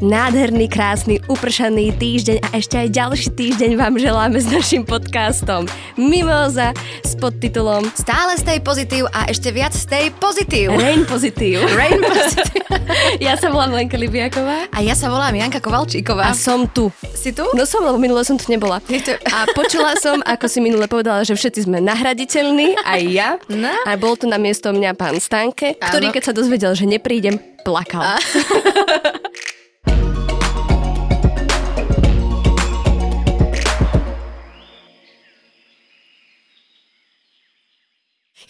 nádherný, krásny, upršaný týždeň a ešte aj ďalší týždeň vám želáme s našim podcastom Mimoza s podtitulom Stále stay pozitív a ešte viac stay pozitív. Rain Pozitív. Rain pozitív. ja sa volám Lenka Libiaková. A ja sa volám Janka A Kovalčíková. som tu. si tu? No som, lebo minule som tu nebola. To- A počula som, ako si minule povedala, že všetci sme nahraditeľní, aj ja. No. A bol tu na miesto mňa pán Stanke, ktorý Áno. keď sa dozvedel, že neprídem, plakal.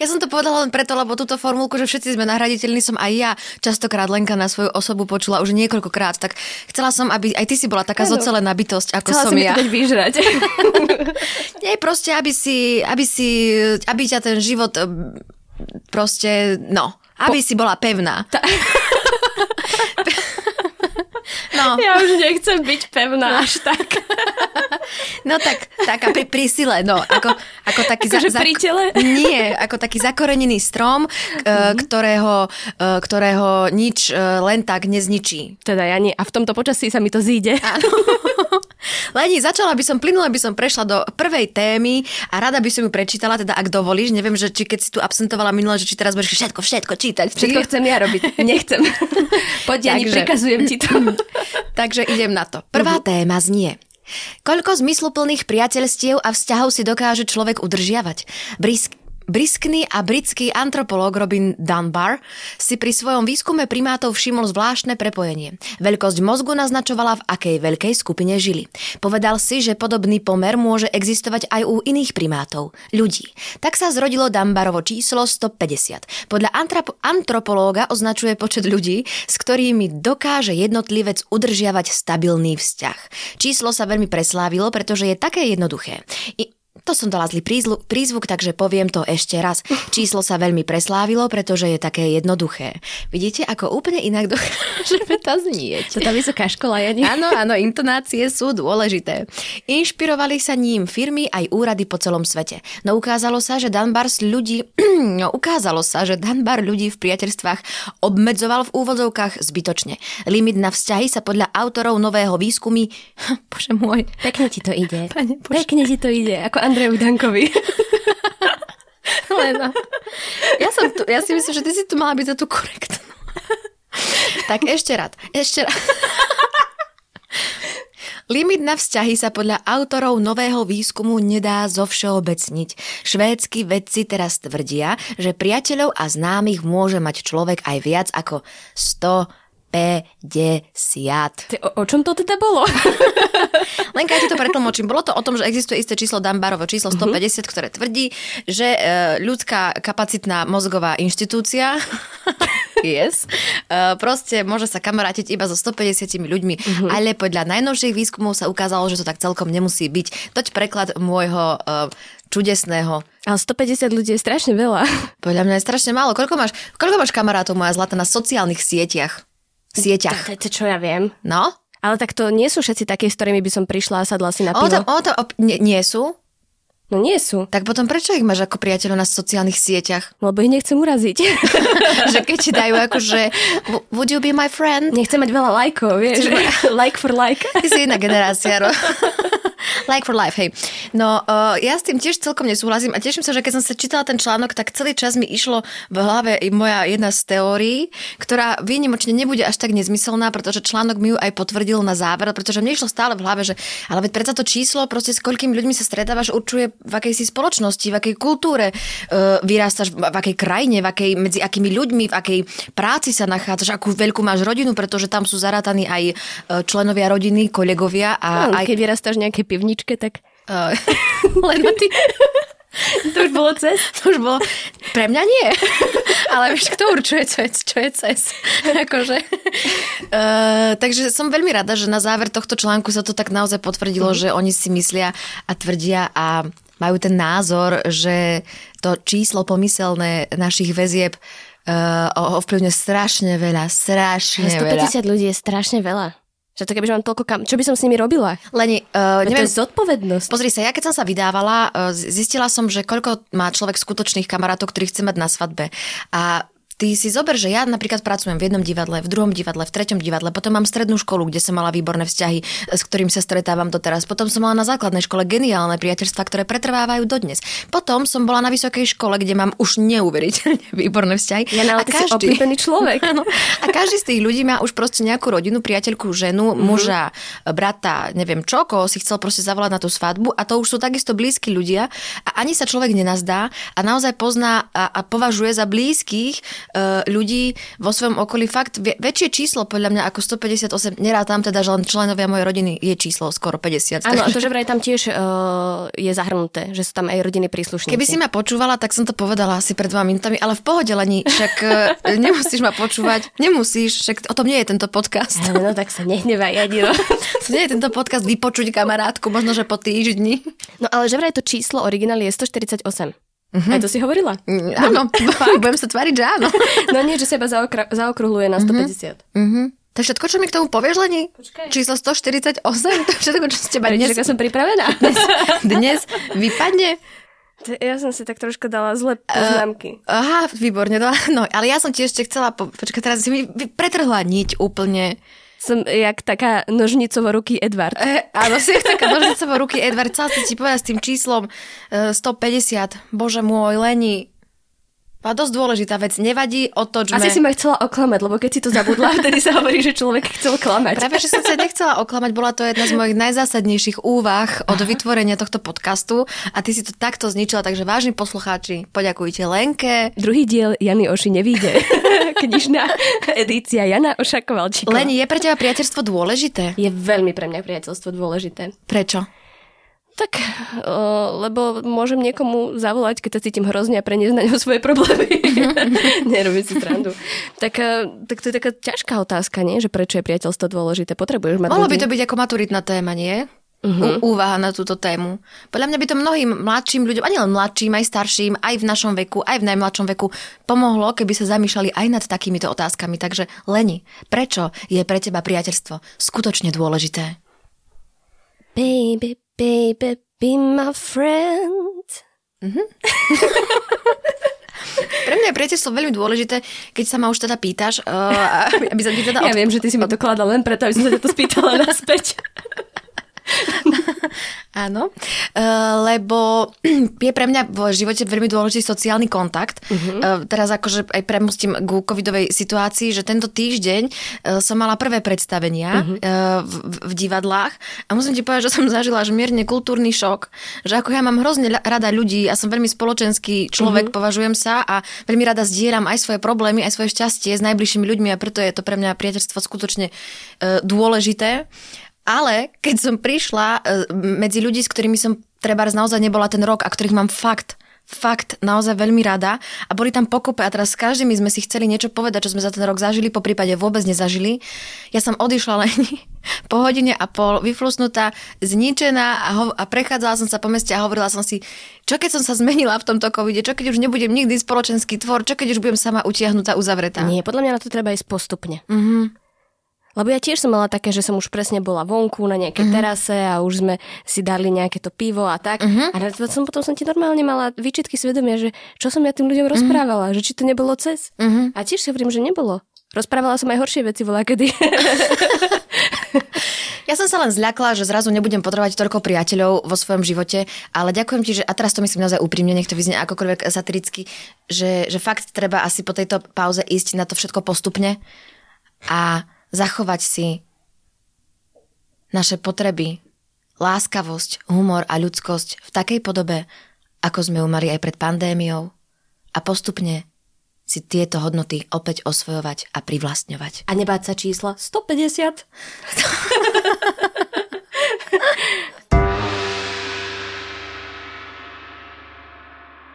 Ja som to povedala len preto, lebo túto formulku, že všetci sme nahraditeľní, som aj ja častokrát Lenka na svoju osobu počula už niekoľkokrát. Tak chcela som, aby aj ty si bola taká Áno. zocelená bytosť, ako Chcela som mi ja. dať vyžrať. Nie, proste, aby si, aby si, aby ťa ten život em, proste, no, aby si bola pevná. No, ja už nechcem byť pevná až tak. no tak, taká pri, pri sile, no, ako, ako taký... Akože pri tele? Nie, ako taký zakorenený strom, Mhm. ktorého, e, ktorého nič e, len tak nezničí. Teda ja nie. A v tomto počasí sa mi to zíde. Áno. Leni, začala by som, plynule by som prešla do prvej témy a rada by som ju prečítala, teda ak dovolíš. Neviem, že či keď si tu absentovala minule, že či teraz budeš všetko, všetko čítať. Všetko chcem ja robiť. Nechcem. Poď, Jani, Takže- prikazujem ti to. Takže idem na to. Prvá Mhm. téma znie. Koľko zmysluplných priateľstiev a vzťahov si dokáže človek udržiavať? Brisk, briskný a britský antropológ Robin Dunbar si pri svojom výskume primátov všimol zvláštne prepojenie. Veľkosť mozgu naznačovala, v akej veľkej skupine žili. Povedal si, že podobný pomer môže existovať aj u iných primátov, ľudí. Tak sa zrodilo Dunbarovo číslo 150. Podľa antrop- antropológa označuje počet ľudí, s ktorými dokáže jednotlivec udržiavať stabilný vzťah. Číslo sa veľmi preslávilo, pretože je také jednoduché. I- to som dala zlý prízlu, prízvuk, takže poviem to ešte raz. Číslo sa veľmi preslávilo, pretože je také jednoduché. Vidíte, ako úplne inak dokáže veta znieť. To tá vysoká škola, Jani. Áno, áno, intonácie sú dôležité. Inšpirovali sa ním firmy aj úrady po celom svete. No ukázalo sa, že Dunbar s ľudí, no ukázalo sa, že Dunbar ľudí v priateľstvách obmedzoval v úvodzovkách zbytočne. Limit na vzťahy sa podľa autorov nového výskumy, bože môj, Pekne ti to ide. Pane Bože. Pekne ti to ide, ako Andrejovi Dankovi. Lena. Ja, som tu, ja si myslím, že ty si tu mala byť za tú korektnú. tak ešte rád, ešte rád. Limit na vzťahy sa podľa autorov nového výskumu nedá zovšeobecniť. Švédsky vedci teraz tvrdia, že priateľov a známych môže mať človek aj viac ako 150. Ty, o, o čom to teda bolo? Lenka, ja ti to pretlmočím. Bolo to o tom, že existuje isté číslo Dunbarovo, číslo 150, ktoré tvrdí, že e, ľudská kapacitná mozgová inštitúcia yes, e, proste môže sa kamarátiť iba so 150 ľuďmi, ale podľa najnovších výskumov sa ukázalo, že to tak celkom nemusí byť. Toť preklad môjho e, čudesného. Ale 150 ľudí je strašne veľa. Podľa mňa je strašne málo. Koľko máš, koľko máš kamarátov, moja zlata, na sociálnych sieťach? Sieťach. To, to, čo ja viem. No? Ale tak to nie sú všetci takí, s ktorými by som prišla a sadla si na O, pivo. tam, o, tam, o, nie, nie sú? No nie sú, Tak potom prečo ich máš ako priateľov na sociálnych sieťach? lebo ich nechcem uraziť. že keď ti dajú akože "W- would you be my friend? Nechcem mať veľa lajkov, vieš. like for like. Ty si iná generácia, ro. like for life, hej. No, uh, ja s tým tiež celkom nesúhlasím a teším sa, že keď som sa čítala ten článok, tak celý čas mi išlo v hlave i moja jedna z teórií, ktorá výnimočne nebude až tak nezmyselná, pretože článok mi ju aj potvrdil na záver, pretože mne išlo stále v hlave, že ale veď predsa to číslo, proste s koľkými ľuďmi sa stretávaš, určuje v akej si spoločnosti, v akej kultúre uh, vyrástaš, v akej krajine, v akej, medzi akými ľuďmi, v akej práci sa nachádzaš, akú veľkú máš rodinu, pretože tam sú zarátaní aj e, členovia rodiny, kolegovia a No, aj... Keď vyrastáš v nejakej pivničke, tak Uh, len ty... to už bolo cez. To už bolo... Pre mňa nie. Ale vieš, kto určuje, čo je, čo je cez. akože. Uh, takže som veľmi rada, že na záver tohto článku sa to tak naozaj potvrdilo, že oni si myslia a tvrdia a majú ten názor, že to číslo pomyselné našich väzieb uh, ovplyvňuje strašne veľa, strašne veľa. 150 ľudí je strašne veľa. Že to kebyže mám toľko kam... Čo by som s nimi robila? Leni, uh, Neviem, neviem, to je zodpovednosť. Pozri sa, ja keď som sa vydávala, eh, zistila som, že koľko má človek skutočných kamarátov, ktorých chce mať na svadbe. A ty si zober, že ja napríklad pracujem v jednom divadle, v druhom divadle, v treťom divadle, potom mám strednú školu, kde som mala výborné vzťahy, s ktorým sa stretávam doteraz. Potom som mala na základnej škole geniálne priateľstva, ktoré pretrvávajú dodnes. Potom som bola na vysokej škole, kde mám už neuveriteľne výborné vzťahy. Ja a každý, človek. Áno, a každý z tých ľudí má už proste nejakú rodinu, priateľku, ženu, mm-hmm. muža, brata, neviem čo, koho si chcel proste zavolať na tú svadbu a to už sú takisto blízki ľudia a ani sa človek nenazdá a naozaj pozná a, a považuje za blízkych ľudí vo svojom okolí fakt väčšie číslo podľa mňa ako 158. Nerátam teda, že len členovia mojej rodiny je číslo skoro 50. Áno, a to, že vraj tam tiež uh, je zahrnuté, že sú tam aj rodiny príslušníci. Keby si ma počúvala, tak som to povedala asi pred dvoma minútami, ale v pohode, Leni, však uh, nemusíš ma počúvať, nemusíš, však o tom nie je tento podcast. No, no tak sa nehnevaj, no. to nie je tento podcast vypočuť kamarátku, možno, že po týždni. No ale že vraj to číslo originály je 148. Uh-huh. Aj to si hovorila? Mm, áno, budem sa tváriť, že áno. No nie, že sa iba zaokra- zaokrúhluje na 150. Uh-huh. Uh-huh. To je všetko, čo mi k tomu povieš, Leni? Počkaj. Číslo 148, to je všetko, čo ste teba dnes... som pripravená. Dnes, dnes vypadne. Ja som si tak trošku dala zle poznámky. Uh, aha, výborne. No, no, ale ja som ti ešte chcela... Po... Počkaj, teraz si mi pretrhla niť úplne. Som jak taká nožnicovo ruky Edward. E, áno, si jak taká nožnicovo ruky Edward. Chcela si ti povedať s tým číslom uh, 150. Bože môj, Leni, a dosť dôležitá vec. Nevadí otočme. Asi si ma chcela oklamať, lebo keď si to zabudla, vtedy sa hovorí, že človek chcel klamať. Práve, že som sa nechcela oklamať, bola to jedna z mojich najzásadnejších úvah od Aha. vytvorenia tohto podcastu a ty si to takto zničila, takže vážni poslucháči, poďakujte Lenke. Druhý diel Jany Oši nevíde. Knižná edícia Jana Ošakovalčíková. Leni, je pre teba priateľstvo dôležité? Je veľmi pre mňa priateľstvo dôležité. Prečo? Tak, uh, lebo môžem niekomu zavolať, keď sa cítim hrozne a preniesť na ňo svoje problémy. Nerobím si strandu. Tak, uh, tak to je taká ťažká otázka, nie? Že prečo je priateľstvo dôležité? Potrebuješ mať Mohlo by to byť ako maturitná téma, nie? Uh-huh. úvaha na túto tému. Podľa mňa by to mnohým mladším ľuďom, ani len mladším, aj starším, aj v našom veku, aj v najmladšom veku pomohlo, keby sa zamýšľali aj nad takýmito otázkami. Takže Leni, prečo je pre teba priateľstvo skutočne dôležité? Baby, baby, be my friend. Mm-hmm. Pre mňa je priateľstvo veľmi dôležité, keď sa ma už teda pýtaš, uh, aby sa teda... Ja od... viem, že ty si ma to len preto, aby som sa to spýtala naspäť. Áno, uh, lebo je pre mňa v živote veľmi dôležitý sociálny kontakt. Uh-huh. Uh, teraz akože aj premostím k covidovej situácii, že tento týždeň uh, som mala prvé predstavenia uh-huh. uh, v, v divadlách a musím ti povedať, že som zažila až mierne kultúrny šok, že ako ja mám hrozne rada ľudí a som veľmi spoločenský človek, uh-huh. považujem sa a veľmi rada zdieľam aj svoje problémy, aj svoje šťastie s najbližšími ľuďmi a preto je to pre mňa priateľstvo skutočne dôležité. Ale keď som prišla e, medzi ľudí, s ktorými som treba naozaj nebola ten rok a ktorých mám fakt fakt naozaj veľmi rada a boli tam pokope a teraz s každými sme si chceli niečo povedať, čo sme za ten rok zažili, po prípade vôbec nezažili. Ja som odišla len po hodine a pol vyflusnutá, zničená a, ho- a prechádzala som sa po meste a hovorila som si, čo keď som sa zmenila v tomto covide, čo keď už nebudem nikdy spoločenský tvor, čo keď už budem sama utiahnutá, uzavretá. Nie, podľa mňa na to treba ísť postupne. Mm-hmm. Lebo ja tiež som mala také, že som už presne bola vonku na nejakej uh-huh. terase a už sme si dali nejaké to pivo a tak. Uh-huh. A som, potom som ti normálne mala výčitky svedomia, že čo som ja tým ľuďom uh-huh. rozprávala, že či to nebolo cez. Uh-huh. A tiež si hovorím, že nebolo. Rozprávala som aj horšie veci voľa kedy. Ja som sa len zľakla, že zrazu nebudem potrebovať toľko priateľov vo svojom živote, ale ďakujem ti, že, a teraz to myslím naozaj úprimne, nech to vyznie akokoľvek satiricky, že, že fakt treba asi po tejto pauze ísť na to všetko postupne a zachovať si naše potreby, láskavosť, humor a ľudskosť v takej podobe, ako sme ju mali aj pred pandémiou a postupne si tieto hodnoty opäť osvojovať a privlastňovať. A nebáť sa čísla 150.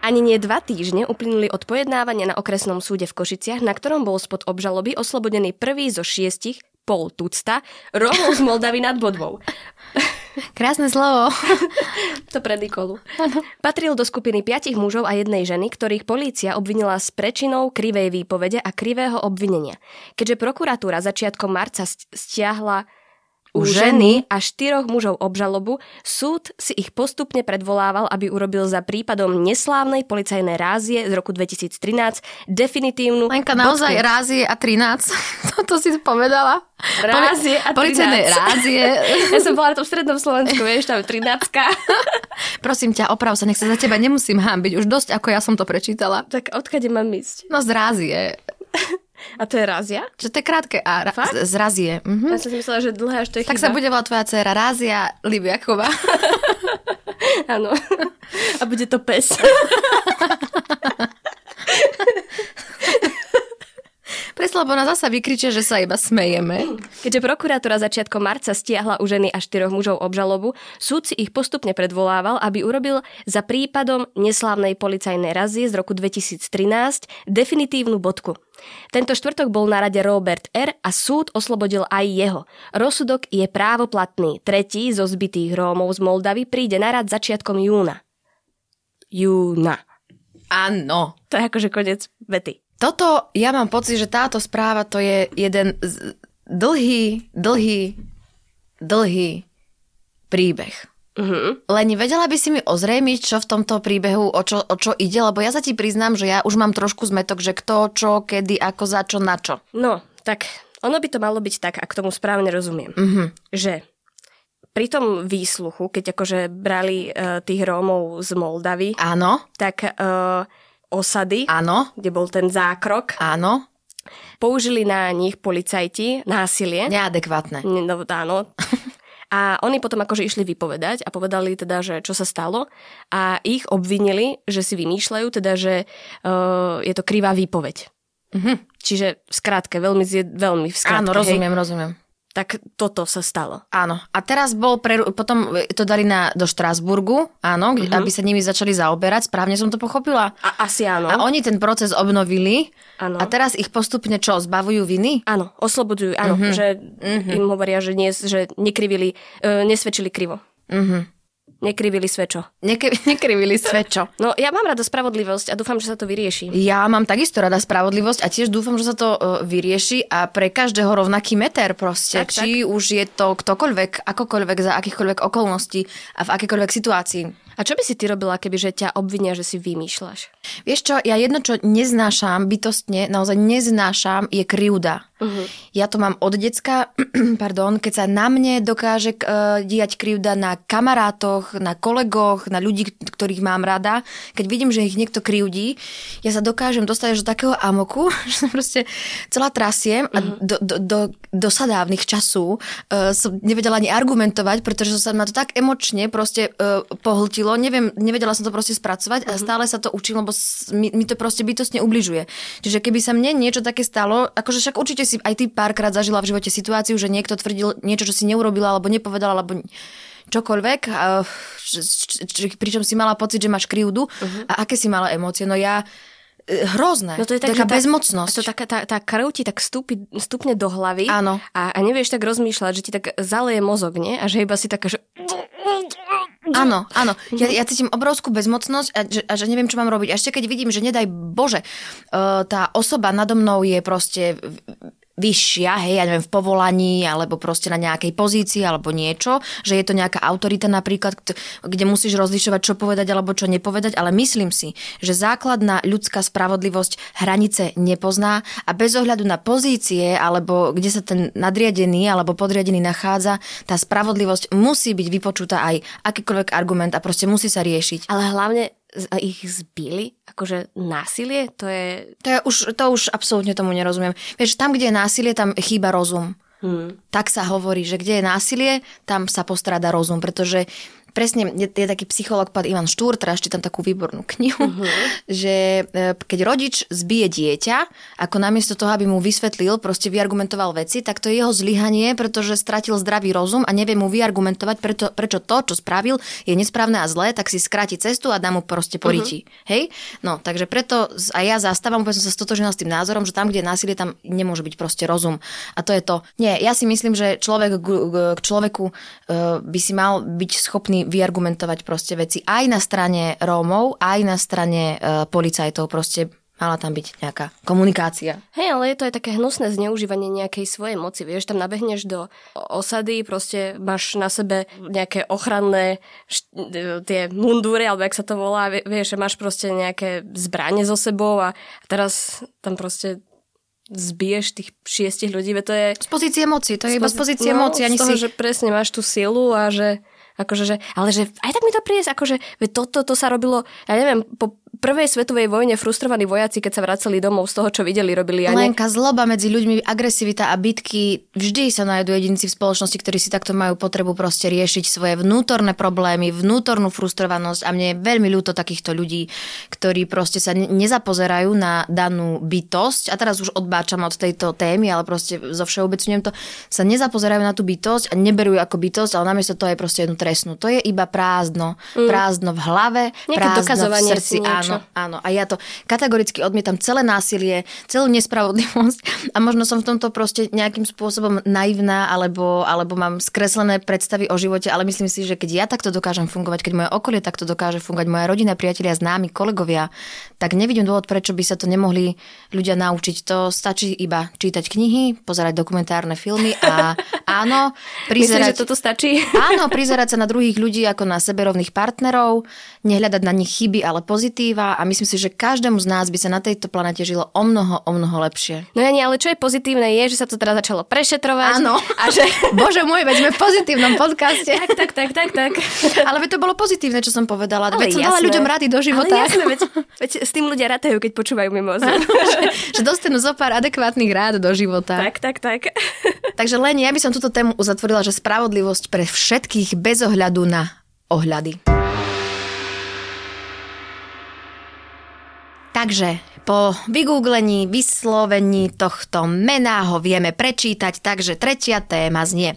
Ani nie dva týždne uplynuli od pojednávania na okresnom súde v Košiciach, na ktorom bol spod obžaloby oslobodený prvý zo šiestich, Pol Tucta, Rómov z Moldavy nad Bodvou. Krásne slovo. to pre Nikolu. Patril do skupiny piatich mužov a jednej ženy, ktorých polícia obvinila s prečinou krivej výpovede a krivého obvinenia. Keďže prokuratúra začiatkom marca stiahla u ženy a štyroch mužov obžalobu, súd si ich postupne predvolával, aby urobil za prípadom neslávnej policajnej rázie z roku 2013 definitívnu... Lenka, naozaj bodku. rázie a 13? Toto si povedala? Rázie a 13. Policajné rázie. ja som bola na tom strednom Slovensku, vieš, tam 13. Prosím ťa, oprav sa, nech sa za teba nemusím hámbiť. Už dosť, ako ja som to prečítala. Tak odkade mám ísť? No z rázie. A to je Rázia? Čo to je krátke A. Ra- z, z Razie. Mhm. Ja som si myslela, že dlhé až to je Tak chyba. sa bude volať tvoja dcera Rázia Libiakova. Áno. A bude to pes. Presne, lebo ona zasa vykričia, že sa iba smejeme. Keďže prokurátora začiatkom marca stiahla u ženy a štyroch mužov obžalobu, súd si ich postupne predvolával, aby urobil za prípadom neslávnej policajnej razie z roku 2013 definitívnu bodku. Tento štvrtok bol na rade Robert R. a súd oslobodil aj jeho. Rozsudok je právoplatný. Tretí zo zbytých Rómov z Moldavy príde na rad začiatkom júna. Júna. Áno. To je akože konec vety. Toto, ja mám pocit, že táto správa to je jeden z dlhý, dlhý, dlhý príbeh. Uh-huh. Len vedela by si mi ozrejmiť, čo v tomto príbehu, o čo, o čo ide, lebo ja sa ti priznám, že ja už mám trošku zmetok, že kto, čo, kedy, ako, za čo, na čo. No, tak ono by to malo byť tak, ak tomu správne rozumiem, uh-huh. že pri tom výsluchu, keď akože brali uh, tých Rómov z Moldavy, Áno. tak uh, osady, Áno. kde bol ten zákrok. Áno. Použili na nich policajti násilie. Neadekvátne. No, áno. A oni potom akože išli vypovedať a povedali teda, že čo sa stalo a ich obvinili, že si vymýšľajú, teda, že uh, je to krivá výpoveď. Uh-huh. Čiže skrátke, veľmi, veľmi v skrátke. Áno, rozumiem, hej. rozumiem tak toto sa stalo. Áno. A teraz bol, pre, potom to dali na, do Štrásburgu, áno, mm-hmm. aby sa nimi začali zaoberať. Správne som to pochopila? A, asi áno. A oni ten proces obnovili. Áno. A teraz ich postupne čo, zbavujú viny? Áno, oslobodujú, áno. Mm-hmm. Že mm-hmm. im hovoria, že, nie, že nekrivili, uh, nesvedčili krivo. Mm-hmm. Nekrivili svečo. Nekri, nekrivili svečo. No ja mám rada spravodlivosť a dúfam, že sa to vyrieši. Ja mám takisto rada spravodlivosť a tiež dúfam, že sa to uh, vyrieši a pre každého rovnaký meter proste. Tak, Či tak. už je to ktokoľvek, akokoľvek, za akýchkoľvek okolností a v akékoľvek situácii. A čo by si ty robila, keby že ťa obvinia, že si vymýšľaš? Vieš čo, ja jedno, čo neznášam bytostne, naozaj neznášam, je krivda. Uh-huh. Ja to mám od decka, pardon, keď sa na mne dokáže uh, diať krivda na kamarátoch, na kolegoch, na ľudí, ktorých mám rada. Keď vidím, že ich niekto krivdí, ja sa dokážem dostať až do takého amoku, že sa proste celá trasiem uh-huh. a mhm. do, do, do, do sadávnych času uh, som nevedela ani argumentovať, pretože sa ma to tak emočne proste uh, pohltilo, neviem, nevedela som to proste spracovať uh-huh. a mhm. stále sa to učím, lebo mi, mi to proste bytostne ubližuje. Čiže keby sa mne niečo také stalo, akože však určite si aj ty párkrát zažila v živote situáciu, že niekto tvrdil niečo, čo si neurobila, alebo nepovedala, alebo čokoľvek, pričom si mala pocit, že máš krivdu uh-huh. a aké si mala emócie. No ja e, hrozné. No to je taká tá, bezmocnosť. To taká, tá, tá krv ti tak stúpi, stúpne do hlavy Áno. A, a nevieš tak rozmýšľať, že ti tak zaleje mozog, nie? A že iba si taká, že... Áno, áno. Ja, ja cítim obrovskú bezmocnosť a že, a že neviem, čo mám robiť. A ešte keď vidím, že nedaj Bože, uh, tá osoba nado mnou je proste vyššia, hej, ja neviem, v povolaní, alebo proste na nejakej pozícii, alebo niečo, že je to nejaká autorita napríklad, kde musíš rozlišovať, čo povedať alebo čo nepovedať, ale myslím si, že základná ľudská spravodlivosť hranice nepozná a bez ohľadu na pozície, alebo kde sa ten nadriadený alebo podriadený nachádza, tá spravodlivosť musí byť vypočutá aj akýkoľvek argument a proste musí sa riešiť. Ale hlavne ich zbili? Akože násilie? To je... To, je už, to už absolútne tomu nerozumiem. Vieš, tam, kde je násilie, tam chýba rozum. Hmm. Tak sa hovorí, že kde je násilie, tam sa postráda rozum, pretože presne, je, je taký psycholog pán Ivan Štúr, teraz tam takú výbornú knihu, uh-huh. že e, keď rodič zbije dieťa, ako namiesto toho, aby mu vysvetlil, proste vyargumentoval veci, tak to je jeho zlyhanie, pretože stratil zdravý rozum a nevie mu vyargumentovať, preto, prečo to, čo spravil, je nesprávne a zlé, tak si skráti cestu a dá mu proste poríti. Uh-huh. Hej? No, takže preto aj ja zastávam, úplne som sa stotožnila s tým názorom, že tam, kde je násilie, tam nemôže byť proste rozum. A to je to. Nie, ja si myslím, že človek k človeku e, by si mal byť schopný vyargumentovať proste veci aj na strane Rómov, aj na strane e, policajtov. Proste Mala tam byť nejaká komunikácia. Hej, ale je to aj také hnusné zneužívanie nejakej svojej moci. Vieš, tam nabehneš do osady, proste máš na sebe nejaké ochranné št- tie mundúry, alebo jak sa to volá, vieš, máš proste nejaké zbranie so sebou a teraz tam proste zbiješ tých šiestich ľudí, to je... Z pozície moci, to je z iba z pozície no, moci. Ani z toho, si... že presne máš tú silu a že Akože, že, ale že aj tak mi to príde, akože toto to, to sa robilo, ja neviem, po prvej svetovej vojne frustrovaní vojaci, keď sa vraceli domov z toho, čo videli, robili. Ja Lenka, zloba medzi ľuďmi, agresivita a bitky, vždy sa nájdú jedinci v spoločnosti, ktorí si takto majú potrebu proste riešiť svoje vnútorné problémy, vnútornú frustrovanosť a mne je veľmi ľúto takýchto ľudí, ktorí proste sa nezapozerajú na danú bytosť a teraz už odbáčam od tejto témy, ale proste zo všeobecňujem to, sa nezapozerajú na tú bytosť a neberú ako bytosť, ale namiesto toho je proste jednu trestnú. To je iba prázdno. Mm. Prázdno v hlave, Nejaké prázdno v srdci. Áno, áno. A ja to kategoricky odmietam celé násilie, celú nespravodlivosť a možno som v tomto proste nejakým spôsobom naivná alebo, alebo mám skreslené predstavy o živote, ale myslím si, že keď ja takto dokážem fungovať, keď moje okolie takto dokáže fungovať, moja rodina, priatelia, známi, kolegovia, tak nevidím dôvod, prečo by sa to nemohli ľudia naučiť. To stačí iba čítať knihy, pozerať dokumentárne filmy a áno, prizerať... Myslím, že toto stačí? Áno, prizerať sa na druhých ľudí ako na seberovných partnerov, nehľadať na nich chyby, ale pozitíva a myslím si, že každému z nás by sa na tejto planete žilo o mnoho, o mnoho lepšie. No ja nie, ale čo je pozitívne je, že sa to teraz začalo prešetrovať. Áno. A že... Bože môj, veď sme v pozitívnom podcaste. tak, tak, tak, tak, tak. ale veď to bolo pozitívne, čo som povedala. Ale veď som dala ľuďom rady do života. Ale jasné, veď, veď s tým ľudia rátajú, keď počúvajú mimo že, že dostanú zo pár adekvátnych rád do života. Tak, tak, tak. Takže len ja by som túto tému uzatvorila, že spravodlivosť pre všetkých bez ohľadu na ohľady. Takže po vygooglení, vyslovení tohto mená ho vieme prečítať, takže tretia téma znie.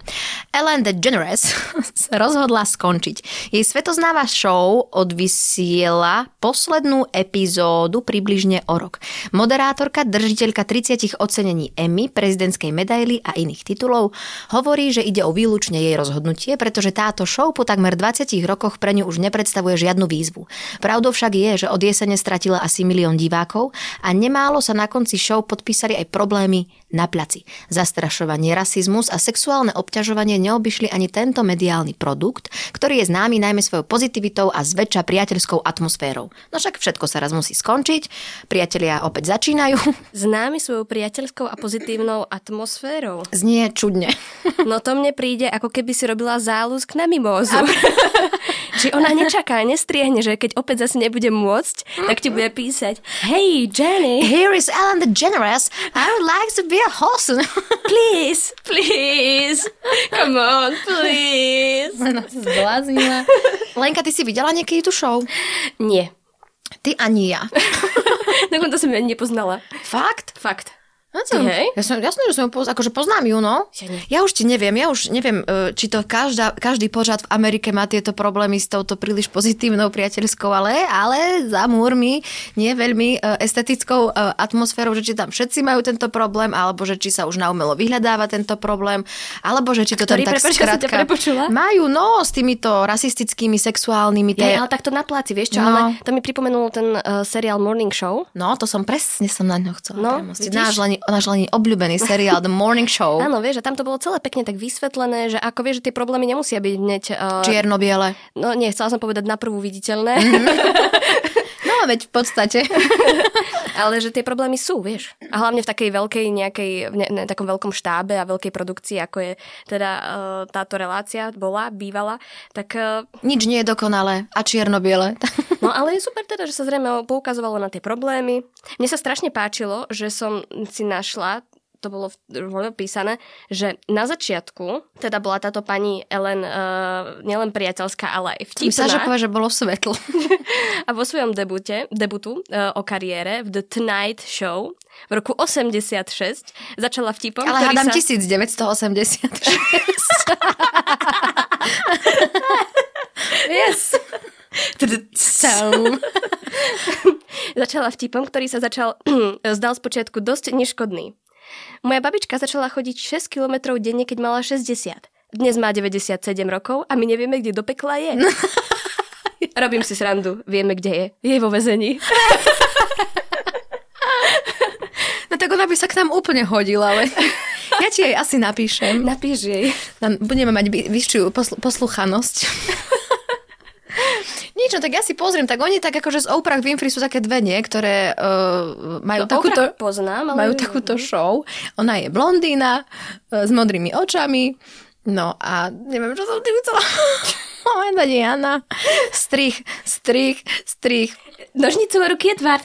Ellen DeGeneres sa rozhodla skončiť. Jej svetoznáva show odvysiela poslednú epizódu približne o rok. Moderátorka, držiteľka 30 ocenení Emmy, prezidentskej medaily a iných titulov hovorí, že ide o výlučne jej rozhodnutie, pretože táto show po takmer 20 rokoch pre ňu už nepredstavuje žiadnu výzvu. Pravdou však je, že od jesene stratila asi milión divákov a nemálo sa na konci show podpísali aj problémy na placi. Zastrašovanie, rasizmus a sexuálne obťažovanie neobyšli ani tento mediálny produkt, ktorý je známy najmä svojou pozitivitou a zväčša priateľskou atmosférou. No však všetko sa raz musí skončiť, priatelia opäť začínajú. Známy svojou priateľskou a pozitívnou atmosférou. Znie čudne. No to mne príde, ako keby si robila záľusk na mimózu. A... Či ona nečaká, nestriehne, že keď opäť zase nebude môcť, tak ti bude písať Hey Jenny. Here is Ellen DeGeneres. I would like to be a host. please, please. Come on, please. No, zbláznila. Lenka, ty si videla niekedy tú show? Nie. Ty ani ja. Dokonca som ju ani nepoznala. Fakt? Fakt. No? Hej. Ja som, jasné, že som ju poz... akože poznám ju, no. Ja, ja už ti neviem, ja už neviem, e, či to každá, každý pořad v Amerike má tieto problémy s touto príliš pozitívnou priateľskou, ale, ale za múrmi nie veľmi e, estetickou e, atmosférou, že či tam všetci majú tento problém, alebo že či sa už naumelo vyhľadáva tento problém, alebo že či to Ktorý, tam tak skrátka... Majú, no, s týmito rasistickými, sexuálnymi... Tie... Ja, ale takto na pláci, vieš čo, no. ale to mi pripomenul ten uh, seriál Morning Show. No, to som presne som na ňo chcela. No, náš len náš len obľúbený seriál The Morning Show. Áno, vieš, a tam to bolo celé pekne tak vysvetlené, že ako vieš, že tie problémy nemusia byť hneď... Uh... Čierno-biele. No nie, chcela som povedať na prvú viditeľné. Mm-hmm. No, veď v podstate. Ale že tie problémy sú, vieš. A hlavne v takej veľkej nejakej, ne, ne, takom veľkom štábe a veľkej produkcii, ako je teda uh, táto relácia bola, bývala, tak... Uh, Nič nie je dokonalé a čierno-biele. no ale je super teda, že sa zrejme poukazovalo na tie problémy. Mne sa strašne páčilo, že som si našla to bolo, bolo písané, že na začiatku, teda bola táto pani Ellen uh, nielen priateľská, ale aj vtipná. Myslím, že povie, že bolo svetlo. a vo svojom debute, debutu uh, o kariére v The Tonight Show v roku 86 začala vtipom, Ale hádam sa... 1986. yes. Začala vtipom, ktorý sa začal zdal spočiatku dosť neškodný. Moja babička začala chodiť 6 kilometrov denne, keď mala 60. Dnes má 97 rokov a my nevieme, kde do pekla je. Robím si srandu. Vieme, kde je. Je vo vezení. by sa k nám úplne hodila, ale ja ti jej asi napíšem. Napíš jej. Budeme mať vyššiu posl- posluchanosť. No tak ja si pozriem, tak oni tak akože z Oprah Winfrey sú také dve, nie, ktoré uh, majú no, takúto, poznám, ale... majú takúto show. Ona je blondína uh, s modrými očami, no a neviem, čo som tým chcela povedať, Jana. Strich, strich, strich. Nožnicou ruky je tvár.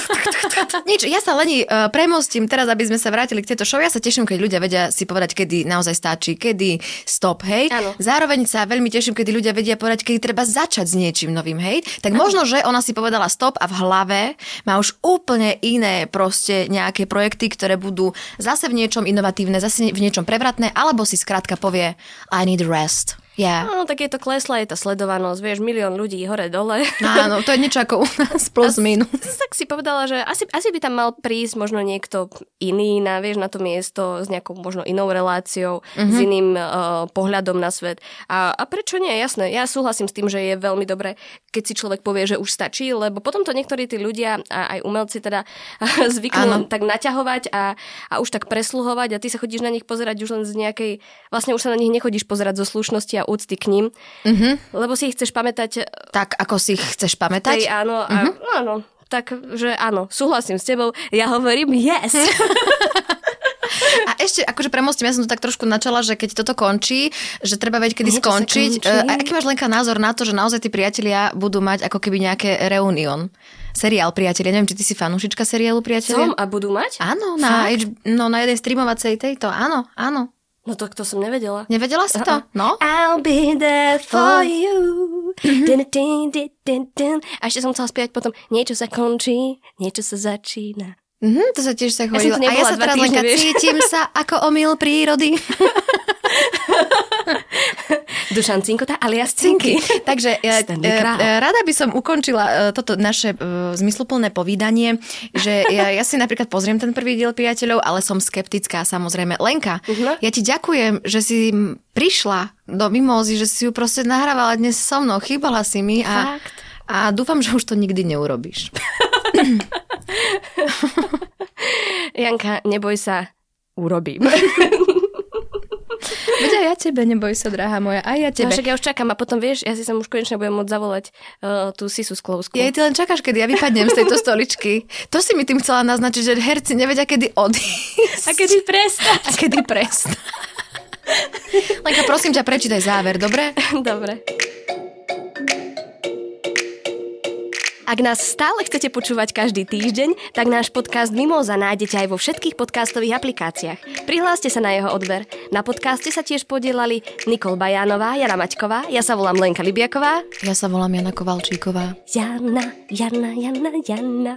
Nič, ja sa lení uh, premostím teraz, aby sme sa vrátili k tejto show. Ja sa teším, keď ľudia vedia si povedať, kedy naozaj stačí, kedy stop, hej. Áno. Zároveň sa veľmi teším, kedy ľudia vedia povedať, kedy treba začať s niečím novým, hej. Tak ano. možno, že ona si povedala stop a v hlave má už úplne iné proste nejaké projekty, ktoré budú zase v niečom inovatívne, zase v niečom prevratné, alebo si skrátka povie I need rest. Yeah. No, tak je to klesla, je tá sledovanosť, vieš, milión ľudí hore-dole. Áno, to je niečo ako u nás, plus a, minus. Tak si povedala, že asi, asi by tam mal prísť možno niekto iný na, vieš, na to miesto s nejakou možno inou reláciou, mm-hmm. s mhm. iným uh, pohľadom na svet. A, a prečo nie? Jasné, ja súhlasím s tým, že je veľmi dobré, keď si človek povie, že už stačí, lebo potom to niektorí tí ľudia a aj umelci teda zvyknú ano. tak naťahovať a, a už tak presluhovať a ty sa chodíš na nich pozerať už len z nejakej, vlastne už sa na nich nechodíš pozerať zo slušnosti a úcty k ním, mm-hmm. lebo si ich chceš pamätať... Tak, ako si ich chceš pamätať? Tej, áno, mm-hmm. a, áno, takže áno, súhlasím s tebou, ja hovorím yes. A ešte, akože premostím, ja som to tak trošku načala, že keď toto končí, že treba vedieť, kedy skončiť. Končí. A aký máš Lenka názor na to, že naozaj tí priatelia budú mať ako keby nejaké reunion? Seriál Priatelia. Neviem, či ty si fanúšička seriálu Priatelia? Som a budú mať? Áno, na, no, na jednej streamovacej tejto. Áno, áno. No tak to som nevedela. Nevedela si to? No. I'll be there for you. Din, din, din, din, din. A ešte som chcela spievať potom niečo sa končí, niečo sa začína. Mm-hmm, to sa tiež sa chodilo. Ja a ja sa teraz len cítim sa ako omyl prírody. Dušan Cinkota alias Cinky. Takže ja, e, e, rada by som ukončila e, toto naše zmysluplné povídanie, že ja, ja si napríklad pozriem ten prvý diel priateľov, ale som skeptická samozrejme. Lenka, uh-huh. ja ti ďakujem, že si prišla do Mimozy, že si ju proste nahrávala dnes so mnou, chýbala si mi a, Fakt. a dúfam, že už to nikdy neurobíš. Janka, neboj sa, urobím. Veď aj ja tebe, neboj sa, drahá moja, aj ja tebe. No, však ja už čakám a potom vieš, ja si som už konečne budem môcť zavolať uh, tú Sisu Sklovsku. Ja ty len čakáš, kedy ja vypadnem z tejto stoličky. To si mi tým chcela naznačiť, že herci nevedia, kedy odísť. A kedy prestať. A kedy prestať. Lenka, prosím ťa, prečítaj záver, dobre? Dobre. Ak nás stále chcete počúvať každý týždeň, tak náš podcast Mimoza nájdete aj vo všetkých podcastových aplikáciách. Prihláste sa na jeho odber. Na podcaste sa tiež podielali Nikol Bajánová, Jana Maťková, ja sa volám Lenka Libiaková. Ja sa volám Jana Kovalčíková. Jana, Jana, Jana, Jana.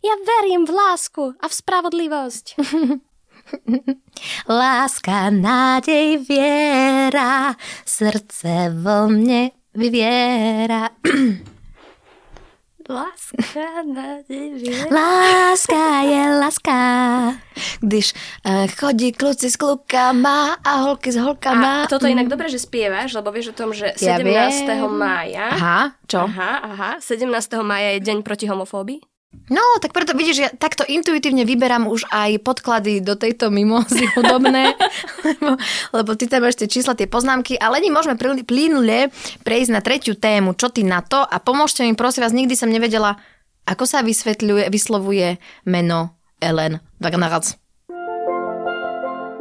Ja verím v lásku a v spravodlivosť. Láska, nádej, viera, srdce vo mne vyviera. Láska, nádej, viera. Láska je láska. Když uh, chodí kluci s klukama a holky s holkama. A toto je inak dobre, že spievaš, lebo vieš o tom, že 17. Ja mája... Aha, čo? Aha, aha. 17. mája je deň proti homofóbii. No, tak preto vidíš, ja takto intuitívne vyberám už aj podklady do tejto mimozy hudobné, lebo, lebo ty tam máš tie čísla, tie poznámky, ale nie môžeme plynule prejsť na tretiu tému. Čo ty na to? A pomôžte mi, prosím vás, nikdy som nevedela, ako sa vysvetľuje, vyslovuje meno Ellen Wagnerac.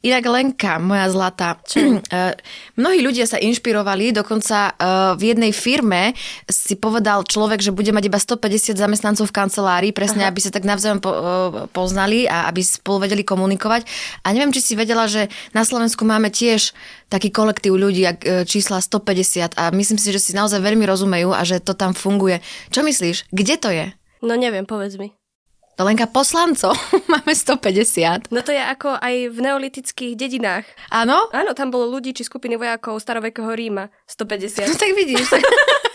Inak Lenka, moja zlatá, uh, mnohí ľudia sa inšpirovali, dokonca uh, v jednej firme si povedal človek, že bude mať iba 150 zamestnancov v kancelárii, presne Aha. aby sa tak navzájom uh, poznali a aby spolu vedeli komunikovať. A neviem, či si vedela, že na Slovensku máme tiež taký kolektív ľudí, čísla 150 a myslím si, že si naozaj veľmi rozumejú a že to tam funguje. Čo myslíš? Kde to je? No neviem, povedz mi. To lenka poslancov máme 150. No to je ako aj v neolitických dedinách. Áno? Áno, tam bolo ľudí či skupiny vojakov starovekého Ríma 150. No tak vidíš.